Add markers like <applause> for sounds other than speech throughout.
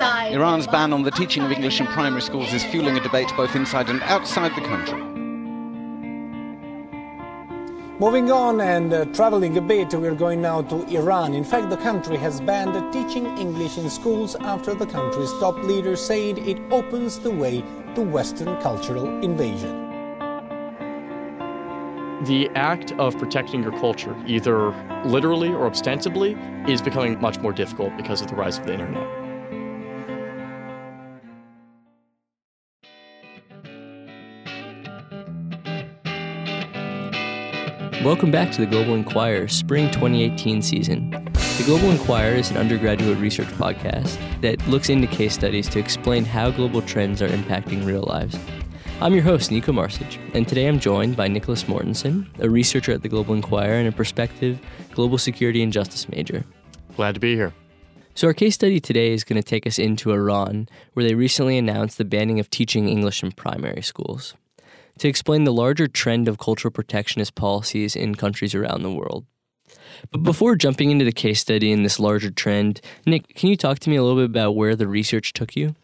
Iran's ban on the teaching of English in primary schools is fueling a debate both inside and outside the country. Moving on and uh, traveling a bit, we're going now to Iran. In fact, the country has banned teaching English in schools after the country's top leader said it opens the way to Western cultural invasion. The act of protecting your culture, either literally or ostensibly, is becoming much more difficult because of the rise of the internet. Welcome back to the Global Inquirer Spring 2018 season. The Global Inquirer is an undergraduate research podcast that looks into case studies to explain how global trends are impacting real lives. I'm your host, Nico Marsic, and today I'm joined by Nicholas Mortensen, a researcher at the Global Inquirer and a prospective global security and justice major. Glad to be here. So, our case study today is going to take us into Iran, where they recently announced the banning of teaching English in primary schools to explain the larger trend of cultural protectionist policies in countries around the world. But before jumping into the case study and this larger trend, Nick, can you talk to me a little bit about where the research took you?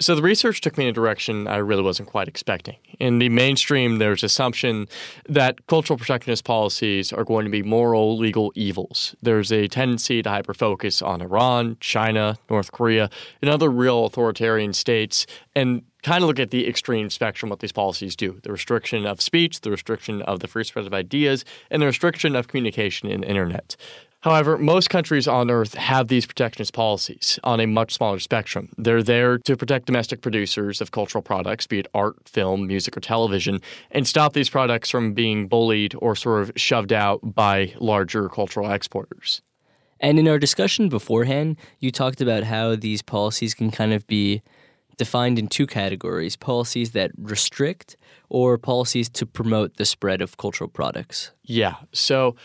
So the research took me in a direction I really wasn't quite expecting. In the mainstream, there's assumption that cultural protectionist policies are going to be moral, legal evils. There's a tendency to hyperfocus on Iran, China, North Korea, and other real authoritarian states, and kind of look at the extreme spectrum what these policies do the restriction of speech, the restriction of the free spread of ideas, and the restriction of communication in the internet. However, most countries on Earth have these protectionist policies on a much smaller spectrum. They're there to protect domestic producers of cultural products, be it art, film, music, or television, and stop these products from being bullied or sort of shoved out by larger cultural exporters. And in our discussion beforehand, you talked about how these policies can kind of be defined in two categories policies that restrict or policies to promote the spread of cultural products. Yeah. So,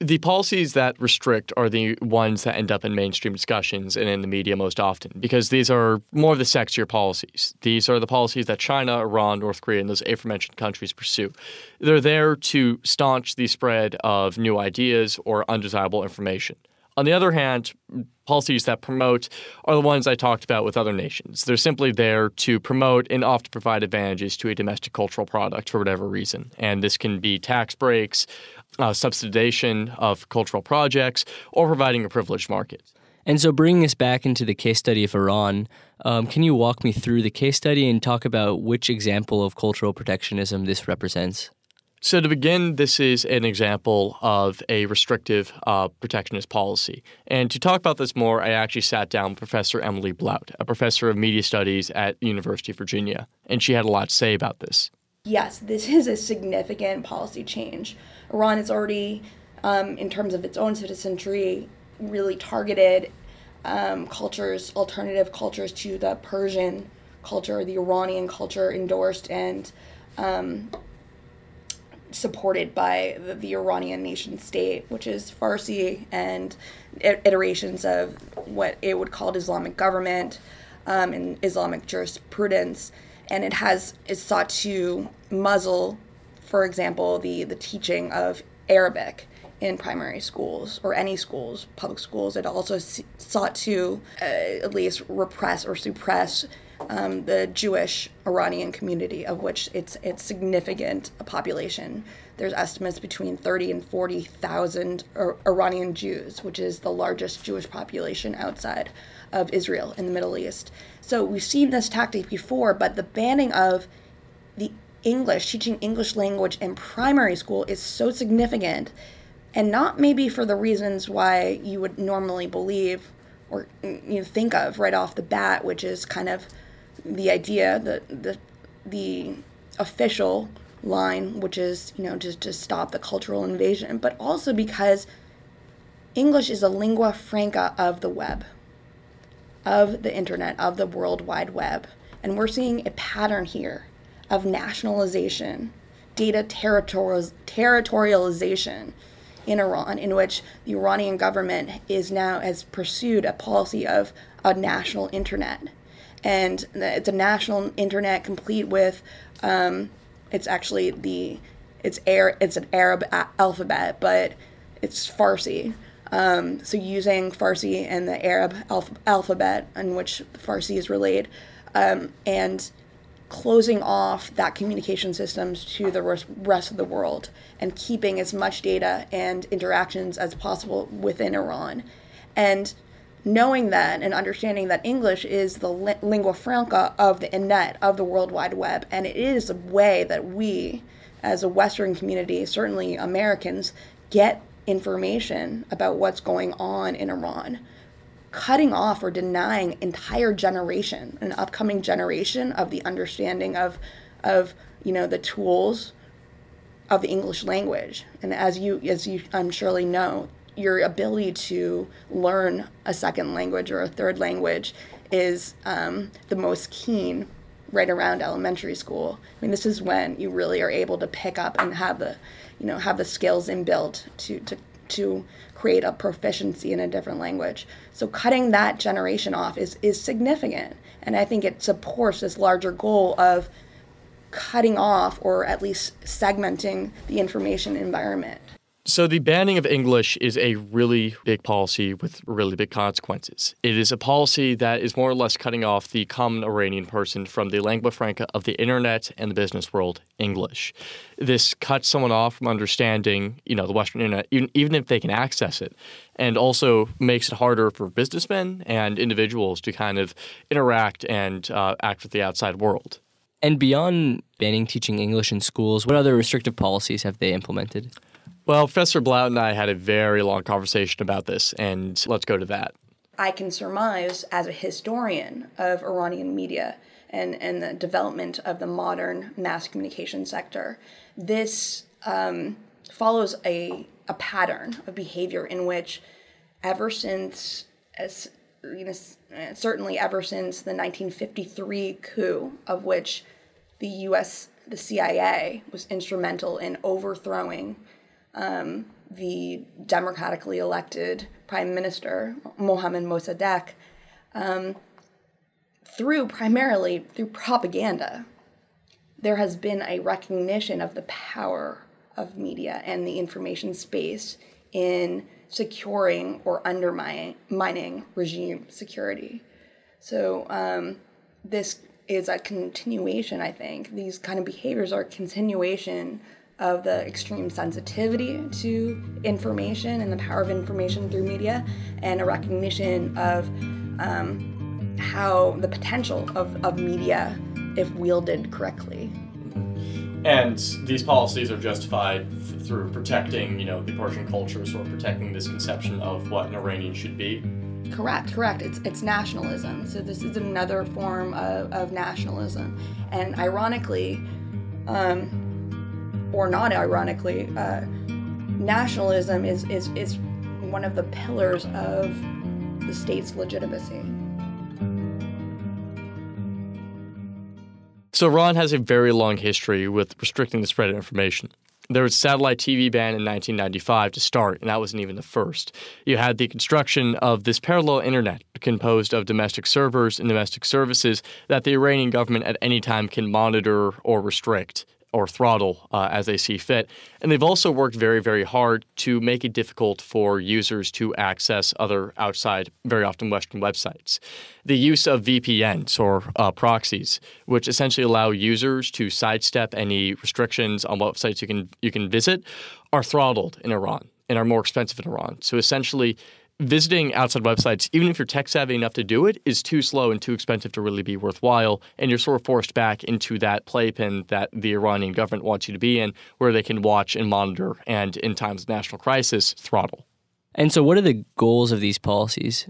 the policies that restrict are the ones that end up in mainstream discussions and in the media most often because these are more of the sexier policies. These are the policies that China, Iran, North Korea, and those aforementioned countries pursue. They're there to staunch the spread of new ideas or undesirable information. On the other hand, policies that promote are the ones I talked about with other nations. They're simply there to promote and often provide advantages to a domestic cultural product for whatever reason. And this can be tax breaks, uh, subsidization of cultural projects, or providing a privileged market. And so, bringing us back into the case study of Iran, um, can you walk me through the case study and talk about which example of cultural protectionism this represents? So, to begin, this is an example of a restrictive uh, protectionist policy. And to talk about this more, I actually sat down with Professor Emily Blout, a professor of media studies at the University of Virginia, and she had a lot to say about this. Yes, this is a significant policy change. Iran is already, um, in terms of its own citizenry, really targeted um, cultures, alternative cultures to the Persian culture, the Iranian culture endorsed and um, supported by the, the, Iranian nation state, which is Farsi and iterations of what it would call Islamic government um, and Islamic jurisprudence. And it has is sought to muzzle, for example, the, the teaching of Arabic in primary schools or any schools, public schools. It also sought to uh, at least repress or suppress um, the Jewish Iranian community, of which it's it's significant a population. There's estimates between 30 and 40,000 Iranian Jews, which is the largest Jewish population outside of Israel in the Middle East. So we've seen this tactic before, but the banning of the English, teaching English language in primary school is so significant, and not maybe for the reasons why you would normally believe or you think of right off the bat, which is kind of the idea, the the the official line, which is you know just to stop the cultural invasion, but also because English is a lingua franca of the web, of the internet, of the World Wide Web, and we're seeing a pattern here of nationalization, data territorialization in Iran, in which the Iranian government is now has pursued a policy of a national internet and it's a national internet complete with um, it's actually the it's air it's an Arab a- alphabet, but it's Farsi. Um, so using Farsi and the Arab alph- alphabet in which Farsi is relayed, um, and closing off that communication systems to the rest of the world and keeping as much data and interactions as possible within Iran. And knowing that and understanding that English is the li- lingua franca of the internet, of the World Wide Web, and it is a way that we, as a Western community, certainly Americans, get information about what's going on in Iran. Cutting off or denying entire generation, an upcoming generation of the understanding of, of you know, the tools of the English language. And as you, as you, I'm surely know, your ability to learn a second language or a third language is um, the most keen right around elementary school. I mean, this is when you really are able to pick up and have the, you know, have the skills inbuilt to to to create a proficiency in a different language. So cutting that generation off is is significant, and I think it supports this larger goal of cutting off or at least segmenting the information environment. So, the banning of English is a really big policy with really big consequences. It is a policy that is more or less cutting off the common Iranian person from the lingua franca of the internet and the business world, English. This cuts someone off from understanding, you know, the Western internet, even, even if they can access it, and also makes it harder for businessmen and individuals to kind of interact and uh, act with the outside world. And beyond banning teaching English in schools, what other restrictive policies have they implemented? Well, Professor Blout and I had a very long conversation about this, and let's go to that. I can surmise, as a historian of Iranian media and, and the development of the modern mass communication sector, this um, follows a, a pattern of behavior in which, ever since, as, you know, certainly ever since the 1953 coup, of which the U.S. the CIA was instrumental in overthrowing um, the democratically elected prime minister, Mohammad Mossadegh, um, through primarily through propaganda, there has been a recognition of the power of media and the information space in securing or undermining regime security. So um, this is a continuation, I think. These kind of behaviors are a continuation of the extreme sensitivity to information and the power of information through media, and a recognition of um, how the potential of, of media, if wielded correctly. And these policies are justified f- through protecting, you know, the Persian cultures or protecting this conception of what an Iranian should be. Correct, correct. It's it's nationalism. So this is another form of, of nationalism, and ironically, um, or not ironically, uh, nationalism is, is, is one of the pillars of the state's legitimacy. So, Iran has a very long history with restricting the spread of information. There was a satellite TV ban in 1995 to start, and that wasn't even the first. You had the construction of this parallel internet composed of domestic servers and domestic services that the Iranian government at any time can monitor or restrict or throttle uh, as they see fit. And they've also worked very, very hard to make it difficult for users to access other outside, very often Western websites. The use of VPNs or uh, proxies, which essentially allow users to sidestep any restrictions on what websites you can you can visit, are throttled in Iran and are more expensive in Iran. So essentially, visiting outside websites, even if you're tech savvy enough to do it, is too slow and too expensive to really be worthwhile. And you're sort of forced back into that playpen that the Iranian government wants you to be in, where they can watch and monitor and, in times of national crisis, throttle. And so, what are the goals of these policies?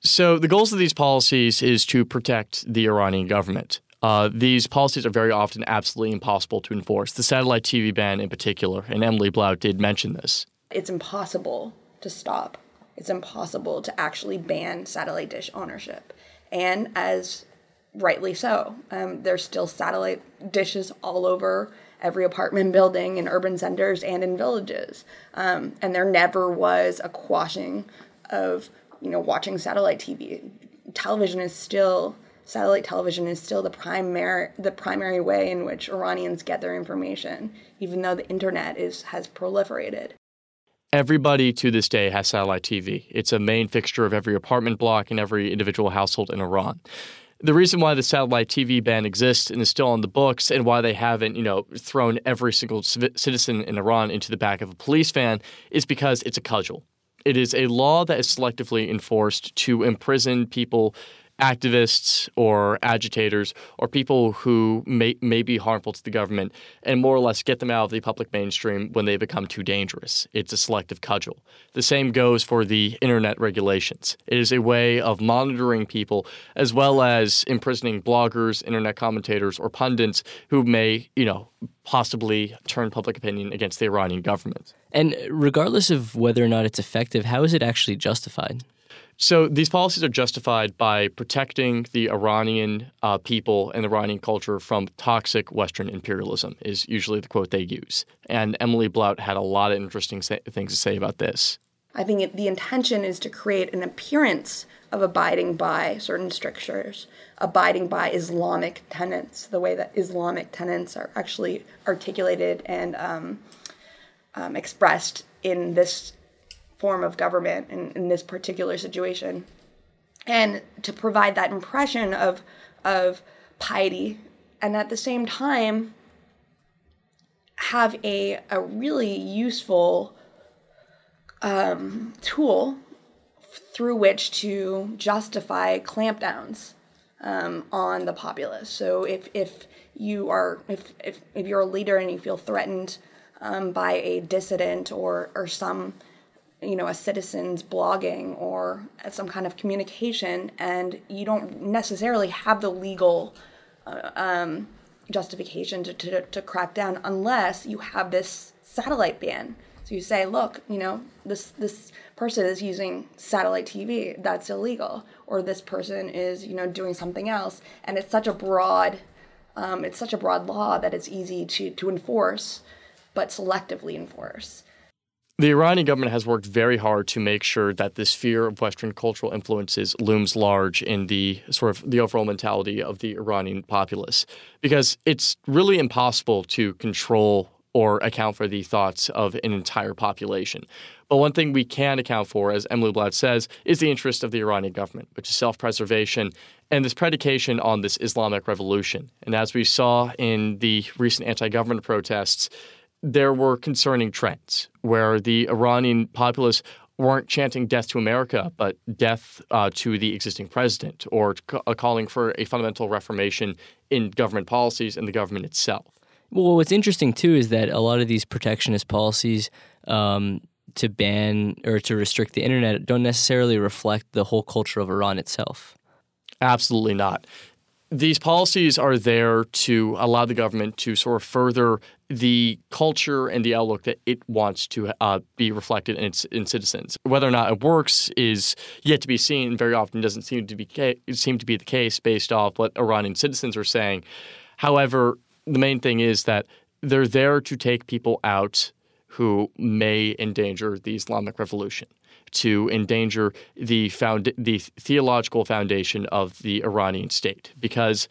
So, the goals of these policies is to protect the Iranian government. Uh, these policies are very often absolutely impossible to enforce. The satellite TV ban, in particular, and Emily Blout did mention this. It's impossible to stop it's impossible to actually ban satellite dish ownership. And as rightly so, um, there's still satellite dishes all over every apartment building in urban centers and in villages. Um, and there never was a quashing of, you know, watching satellite TV. Television is still satellite television is still the primary the primary way in which Iranians get their information, even though the internet is has proliferated. Everybody to this day has satellite TV. It's a main fixture of every apartment block and every individual household in Iran. The reason why the satellite TV ban exists and is still on the books, and why they haven't, you know, thrown every single citizen in Iran into the back of a police van, is because it's a cudgel. It is a law that is selectively enforced to imprison people activists or agitators or people who may, may be harmful to the government and more or less get them out of the public mainstream when they become too dangerous. It's a selective cudgel. The same goes for the internet regulations. It is a way of monitoring people as well as imprisoning bloggers, internet commentators, or pundits who may, you know, possibly turn public opinion against the Iranian government. And regardless of whether or not it's effective, how is it actually justified? So these policies are justified by protecting the Iranian uh, people and the Iranian culture from toxic Western imperialism, is usually the quote they use. And Emily Blout had a lot of interesting things to say about this. I think it, the intention is to create an appearance of abiding by certain strictures, abiding by Islamic tenets, the way that Islamic tenets are actually articulated and um, um, expressed in this form of government in, in this particular situation. And to provide that impression of, of piety and at the same time have a, a really useful um, tool through which to justify clampdowns um, on the populace. So if, if you are if, if, if you're a leader and you feel threatened um, by a dissident or or some you know a citizen's blogging or some kind of communication and you don't necessarily have the legal uh, um, justification to, to, to crack down unless you have this satellite ban. So you say look you know this this person is using satellite tv that's illegal. Or this person is you know doing something else. And it's such a broad um, it's such a broad law that it's easy to to enforce but selectively enforce the Iranian government has worked very hard to make sure that this fear of Western cultural influences looms large in the sort of the overall mentality of the Iranian populace, because it's really impossible to control or account for the thoughts of an entire population. But one thing we can account for, as Emily Blout says, is the interest of the Iranian government, which is self preservation and this predication on this Islamic revolution. And as we saw in the recent anti government protests, there were concerning trends where the Iranian populace weren't chanting death to America, but death uh, to the existing president, or uh, calling for a fundamental reformation in government policies and the government itself. Well, what's interesting too is that a lot of these protectionist policies um, to ban or to restrict the internet don't necessarily reflect the whole culture of Iran itself. Absolutely not these policies are there to allow the government to sort of further the culture and the outlook that it wants to uh, be reflected in its in citizens. Whether or not it works is yet to be seen. Very often doesn't seem to be ca- seem to be the case based off what Iranian citizens are saying. However, the main thing is that they're there to take people out who may endanger the Islamic revolution to endanger the found the theological foundation of the Iranian state because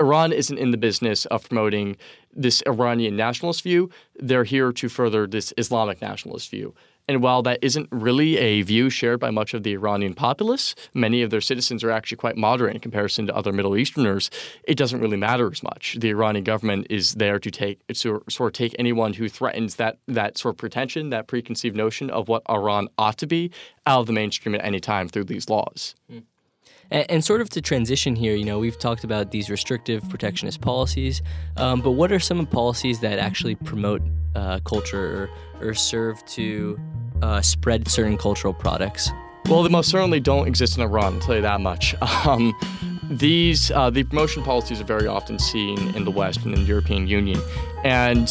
Iran isn't in the business of promoting this Iranian nationalist view. They're here to further this Islamic nationalist view. And while that isn't really a view shared by much of the Iranian populace, many of their citizens are actually quite moderate in comparison to other Middle Easterners. It doesn't really matter as much. The Iranian government is there to take to sort of take anyone who threatens that that sort of pretension, that preconceived notion of what Iran ought to be, out of the mainstream at any time through these laws. Mm. And, and, sort of to transition here, you know, we've talked about these restrictive protectionist policies, um, but what are some policies that actually promote uh, culture or, or serve to uh, spread certain cultural products? Well, they most certainly don't exist in Iran, I'll tell you that much. <laughs> Um, these uh, the promotion policies are very often seen in the West and in the European Union, and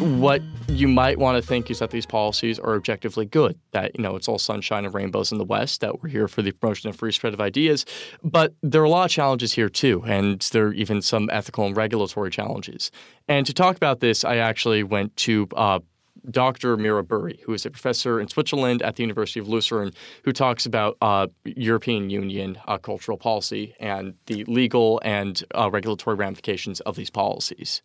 what you might want to think is that these policies are objectively good. That you know it's all sunshine and rainbows in the West. That we're here for the promotion and free spread of ideas, but there are a lot of challenges here too, and there are even some ethical and regulatory challenges. And to talk about this, I actually went to uh, Dr. Mira Burri, who is a professor in Switzerland at the University of Lucerne, who talks about uh, European Union uh, cultural policy and the legal and uh, regulatory ramifications of these policies.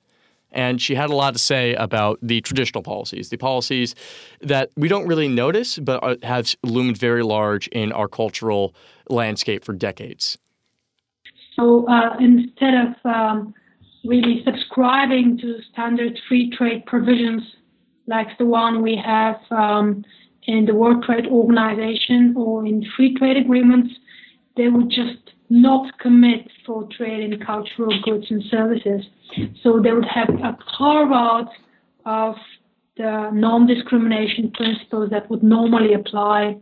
And she had a lot to say about the traditional policies, the policies that we don't really notice, but have loomed very large in our cultural landscape for decades. So uh, instead of um, really subscribing to standard free trade provisions like the one we have um, in the World Trade Organization or in free trade agreements, they would just not commit for trade in cultural goods and services. So they would have a carve out of the non-discrimination principles that would normally apply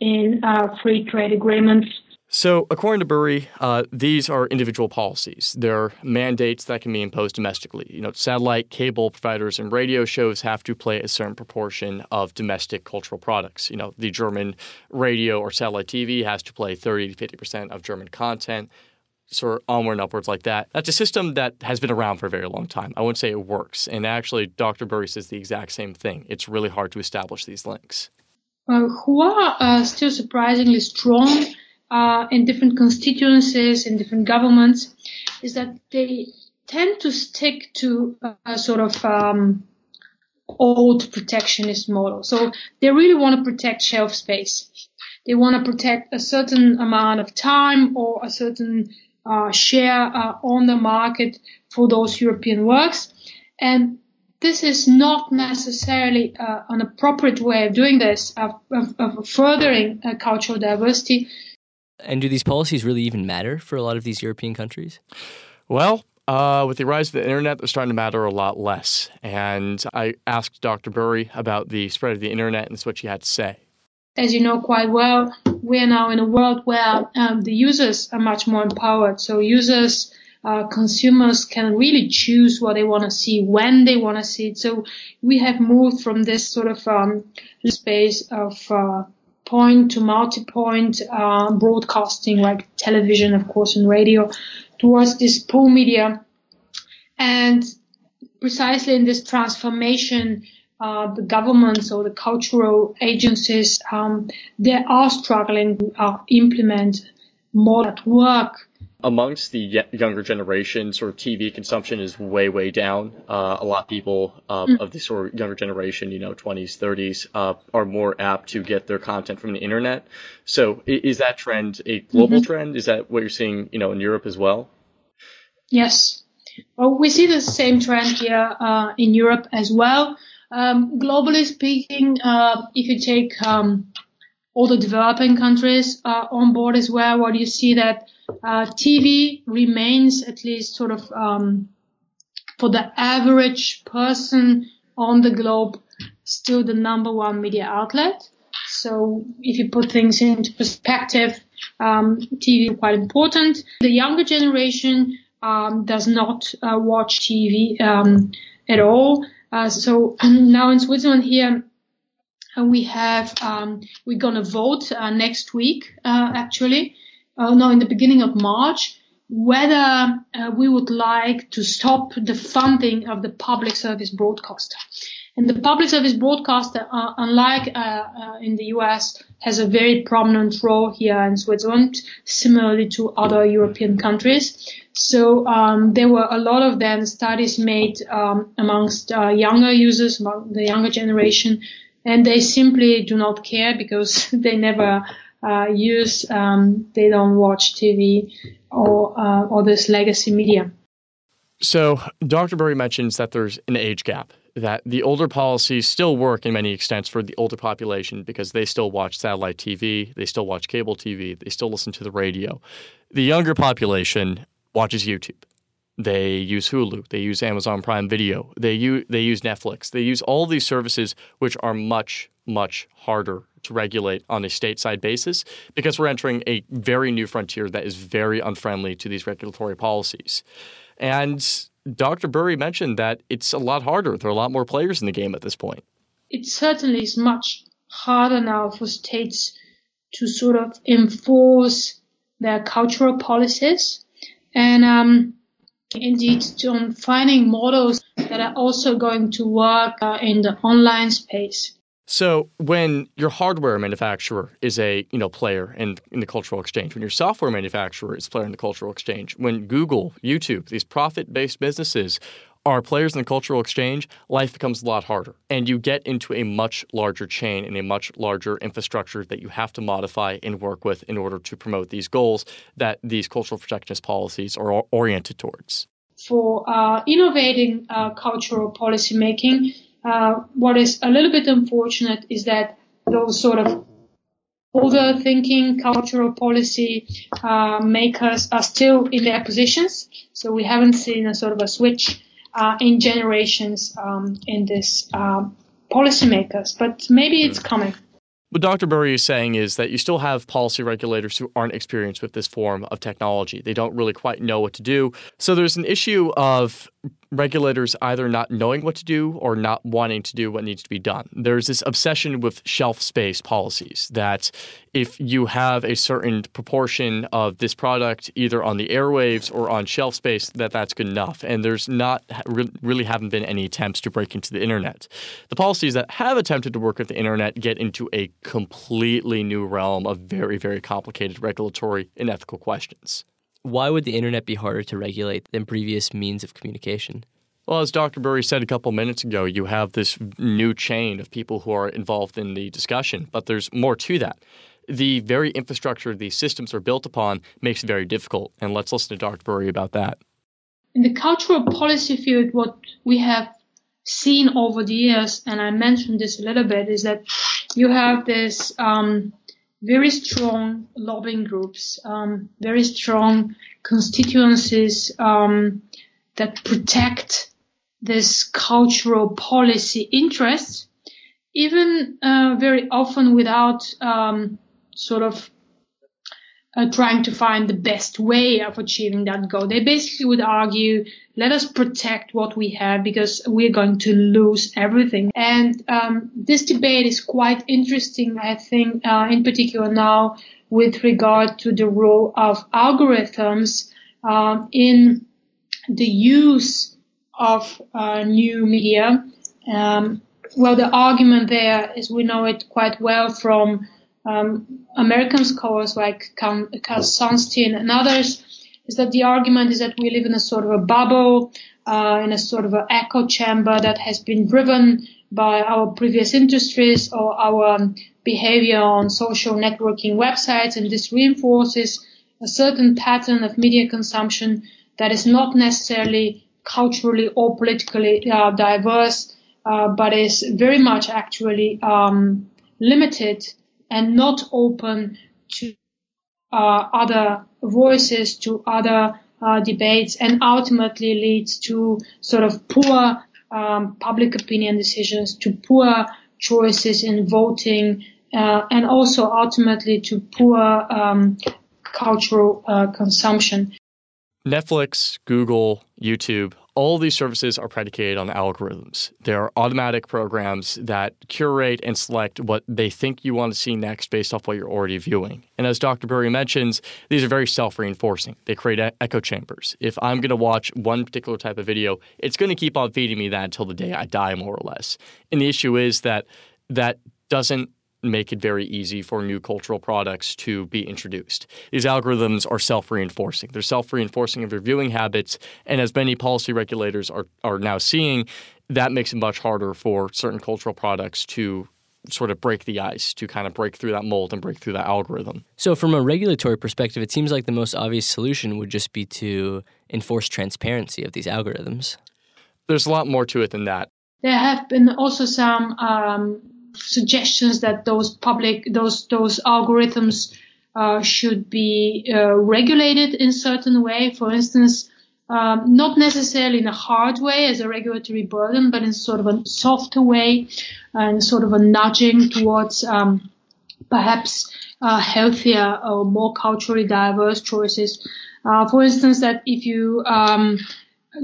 in uh, free trade agreements so, according to Burri, uh, these are individual policies. They're mandates that can be imposed domestically. You know, satellite, cable providers, and radio shows have to play a certain proportion of domestic cultural products. You know, the German radio or satellite TV has to play 30 to 50 percent of German content, sort of onward and upwards like that. That's a system that has been around for a very long time. I wouldn't say it works. And actually, Dr. Burri says the exact same thing. It's really hard to establish these links. Uh, who are uh, still surprisingly strong uh, in different constituencies, in different governments, is that they tend to stick to a sort of um, old protectionist model. So they really want to protect shelf space. They want to protect a certain amount of time or a certain uh, share uh, on the market for those European works. And this is not necessarily uh, an appropriate way of doing this, of, of, of furthering uh, cultural diversity, and do these policies really even matter for a lot of these European countries? Well, uh, with the rise of the internet, they're starting to matter a lot less. And I asked Dr. Burri about the spread of the internet, and this is what she had to say. As you know quite well, we are now in a world where um, the users are much more empowered. So users, uh, consumers can really choose what they want to see, when they want to see it. So we have moved from this sort of um, space of uh, point to multi-point uh, broadcasting, like television, of course, and radio, towards this pull media. And precisely in this transformation, uh, the governments or the cultural agencies, um, they are struggling to uh, implement more at work amongst the younger generation, sort of TV consumption is way, way down. Uh, a lot of people uh, mm. of the sort of younger generation, you know, 20s, 30s, uh, are more apt to get their content from the internet. So is that trend a global mm-hmm. trend? Is that what you're seeing, you know, in Europe as well? Yes. Well, we see the same trend here uh, in Europe as well. Um, globally speaking, uh, if you take um, all the developing countries uh, on board as well, what you see that uh, TV remains at least sort of um, for the average person on the globe still the number one media outlet. So if you put things into perspective, um, TV is quite important. The younger generation um, does not uh, watch TV um, at all. Uh, so <clears throat> now in Switzerland here, we have um, we're gonna vote uh, next week uh, actually uh, no, in the beginning of March, whether uh, we would like to stop the funding of the public service broadcaster. And the public service broadcaster, uh, unlike uh, in the US, has a very prominent role here in Switzerland, similarly to other European countries. So um, there were a lot of then studies made um, amongst younger users, among the younger generation, and they simply do not care because <laughs> they never uh, use um, they don't watch TV or uh, or this legacy media. So Dr. Burri mentions that there's an age gap. That the older policies still work in many extents for the older population because they still watch satellite TV, they still watch cable TV, they still listen to the radio. The younger population watches YouTube. They use Hulu, they use Amazon Prime Video, they use they use Netflix, they use all these services which are much much harder to regulate on a stateside basis because we're entering a very new frontier that is very unfriendly to these regulatory policies. And Dr. Burri mentioned that it's a lot harder. There are a lot more players in the game at this point. It certainly is much harder now for states to sort of enforce their cultural policies and um, indeed to finding models that are also going to work uh, in the online space. So when your hardware manufacturer is a you know player in, in the cultural exchange, when your software manufacturer is a player in the cultural exchange, when Google, YouTube, these profit-based businesses are players in the cultural exchange, life becomes a lot harder. And you get into a much larger chain and a much larger infrastructure that you have to modify and work with in order to promote these goals that these cultural protectionist policies are oriented towards. For uh, innovating uh, cultural policy making, uh, what is a little bit unfortunate is that those sort of older thinking cultural policy uh, makers are still in their positions. So we haven't seen a sort of a switch uh, in generations um, in this uh, policymakers, but maybe it's coming. What Dr. Burri is saying is that you still have policy regulators who aren't experienced with this form of technology. They don't really quite know what to do. So there's an issue of regulators either not knowing what to do or not wanting to do what needs to be done. There's this obsession with shelf space policies that if you have a certain proportion of this product either on the airwaves or on shelf space that that's good enough and there's not really haven't been any attempts to break into the internet. The policies that have attempted to work with the internet get into a completely new realm of very very complicated regulatory and ethical questions. Why would the internet be harder to regulate than previous means of communication? Well, as Dr. Burri said a couple minutes ago, you have this new chain of people who are involved in the discussion, but there's more to that. The very infrastructure these systems are built upon makes it very difficult. And let's listen to Dr. Burri about that. In the cultural policy field, what we have seen over the years, and I mentioned this a little bit, is that you have this um, very strong lobbying groups, um, very strong constituencies um, that protect this cultural policy interests, even uh, very often without um, sort of uh, trying to find the best way of achieving that goal. They basically would argue, let us protect what we have because we're going to lose everything. And um, this debate is quite interesting, I think, uh, in particular now with regard to the role of algorithms uh, in the use of uh, new media. Um, well, the argument there is we know it quite well from um, American scholars like Cass Sunstein and others is that the argument is that we live in a sort of a bubble, uh, in a sort of an echo chamber that has been driven by our previous industries or our behavior on social networking websites, and this reinforces a certain pattern of media consumption that is not necessarily culturally or politically uh, diverse, uh, but is very much actually um, limited and not open to uh, other voices, to other uh, debates, and ultimately leads to sort of poor um, public opinion decisions, to poor choices in voting, uh, and also ultimately to poor um, cultural uh, consumption. Netflix, Google, YouTube, all these services are predicated on algorithms. They're automatic programs that curate and select what they think you want to see next based off what you're already viewing. And as Dr. Burri mentions, these are very self reinforcing. They create echo chambers. If I'm going to watch one particular type of video, it's going to keep on feeding me that until the day I die, more or less. And the issue is that that doesn't make it very easy for new cultural products to be introduced. These algorithms are self reinforcing. They're self reinforcing of your viewing habits. And as many policy regulators are, are now seeing, that makes it much harder for certain cultural products to sort of break the ice, to kind of break through that mold and break through that algorithm. So, from a regulatory perspective, it seems like the most obvious solution would just be to enforce transparency of these algorithms. There's a lot more to it than that. There have been also some um, suggestions that those public those those algorithms uh, should be uh, regulated in certain way. For instance, um, not necessarily in a hard way as a regulatory burden, but in sort of a softer way and sort of a nudging towards um, perhaps uh, healthier or more culturally diverse choices. Uh, for instance, that if you um,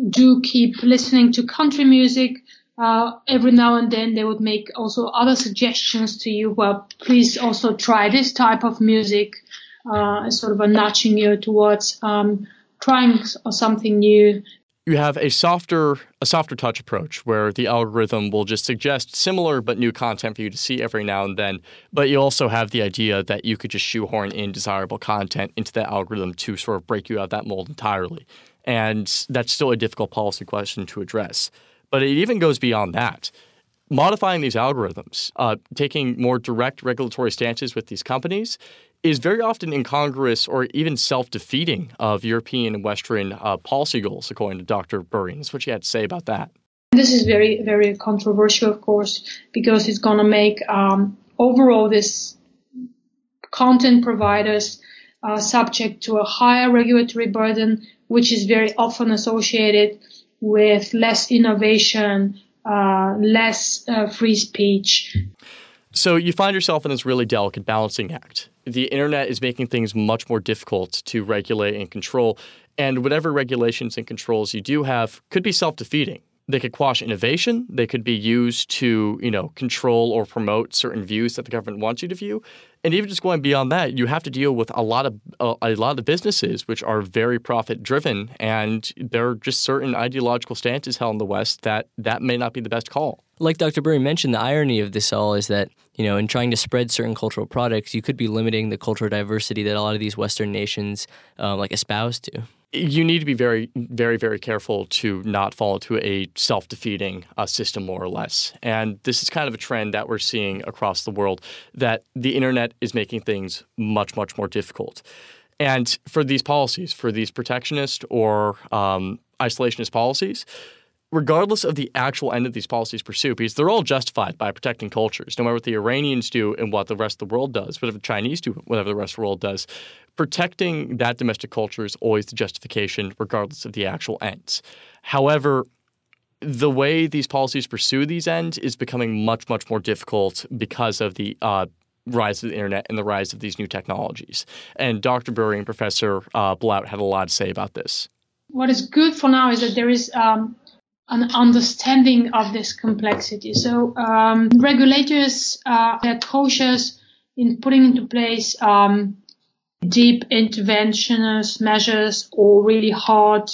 do keep listening to country music, uh, every now and then they would make also other suggestions to you. Well, please also try this type of music, uh, sort of a nudging you towards um, trying something new. You have a softer a softer touch approach where the algorithm will just suggest similar but new content for you to see every now and then. But you also have the idea that you could just shoehorn in desirable content into that algorithm to sort of break you out of that mold entirely. And that's still a difficult policy question to address. But it even goes beyond that. Modifying these algorithms, uh, taking more direct regulatory stances with these companies, is very often incongruous or even self defeating of European and Western uh, policy goals, according to Dr. Burri. That's what she had to say about that. This is very, very controversial, of course, because it's going to make um, overall this content providers uh, subject to a higher regulatory burden, which is very often associated with less innovation, uh, less uh, free speech. So you find yourself in this really delicate balancing act. The internet is making things much more difficult to regulate and control, and whatever regulations and controls you do have could be self-defeating. They could quash innovation. They could be used to, you know, control or promote certain views that the government wants you to view. And even just going beyond that, you have to deal with a lot of uh, a lot of businesses which are very profit driven, and there are just certain ideological stances held in the West that that may not be the best call. Like Dr. Burri mentioned, the irony of this all is that you know, in trying to spread certain cultural products, you could be limiting the cultural diversity that a lot of these Western nations um, like espouse to you need to be very, very, very careful to not fall into a self defeating uh, system, more or less. And this is kind of a trend that we're seeing across the world that the internet is making things much, much more difficult. And for these policies, for these protectionist or um, isolationist policies, regardless of the actual end of these policies pursue, because they're all justified by protecting cultures, no matter what the Iranians do and what the rest of the world does, whatever the Chinese do, whatever the rest of the world does, protecting that domestic culture is always the justification, regardless of the actual ends. However, the way these policies pursue these ends is becoming much, much more difficult because of the uh, rise of the internet and the rise of these new technologies. And Dr. Burri and Professor uh, Blout had a lot to say about this. What is good for now is that there is um, an understanding of this complexity. So um, regulators uh, are cautious in putting into place um, deep interventionist measures or really hard,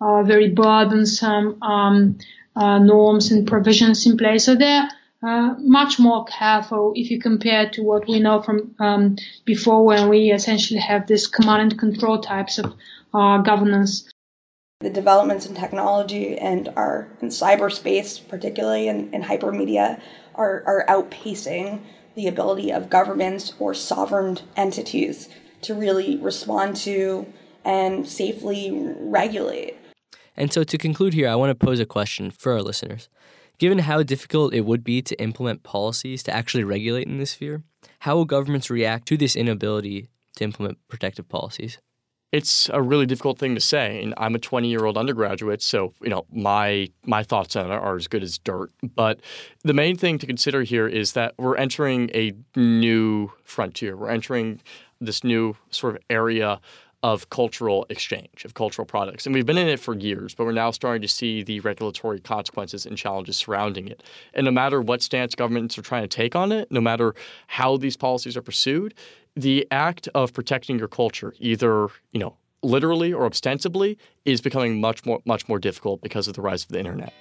uh, very burdensome um, uh, norms and provisions in place. So they're uh, much more careful if you compare to what we know from um, before, when we essentially have this command and control types of uh, governance the developments in technology and our in cyberspace, particularly in, in hypermedia, are, are outpacing the ability of governments or sovereign entities to really respond to and safely regulate. And so, to conclude here, I want to pose a question for our listeners. Given how difficult it would be to implement policies to actually regulate in this sphere, how will governments react to this inability to implement protective policies? It's a really difficult thing to say. And I'm a 20 year old undergraduate, so you know my my thoughts on it are as good as dirt. But the main thing to consider here is that we're entering a new frontier. We're entering this new sort of area of cultural exchange, of cultural products. And we've been in it for years, but we're now starting to see the regulatory consequences and challenges surrounding it. And no matter what stance governments are trying to take on it, no matter how these policies are pursued, the act of protecting your culture, either you know literally or ostensibly, is becoming much more much more difficult because of the rise of the internet.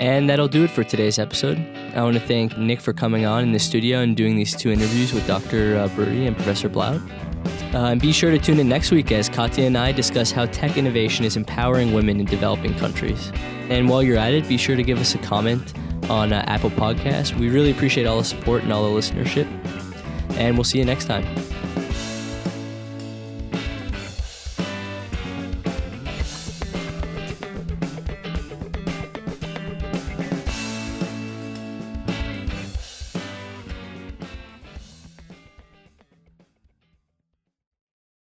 And that'll do it for today's episode. I want to thank Nick for coming on in the studio and doing these two interviews with Dr. Uh, Burri and Professor Blout. Uh, and be sure to tune in next week as Katya and I discuss how tech innovation is empowering women in developing countries. And while you're at it, be sure to give us a comment on uh, Apple Podcasts. We really appreciate all the support and all the listenership. And we'll see you next time.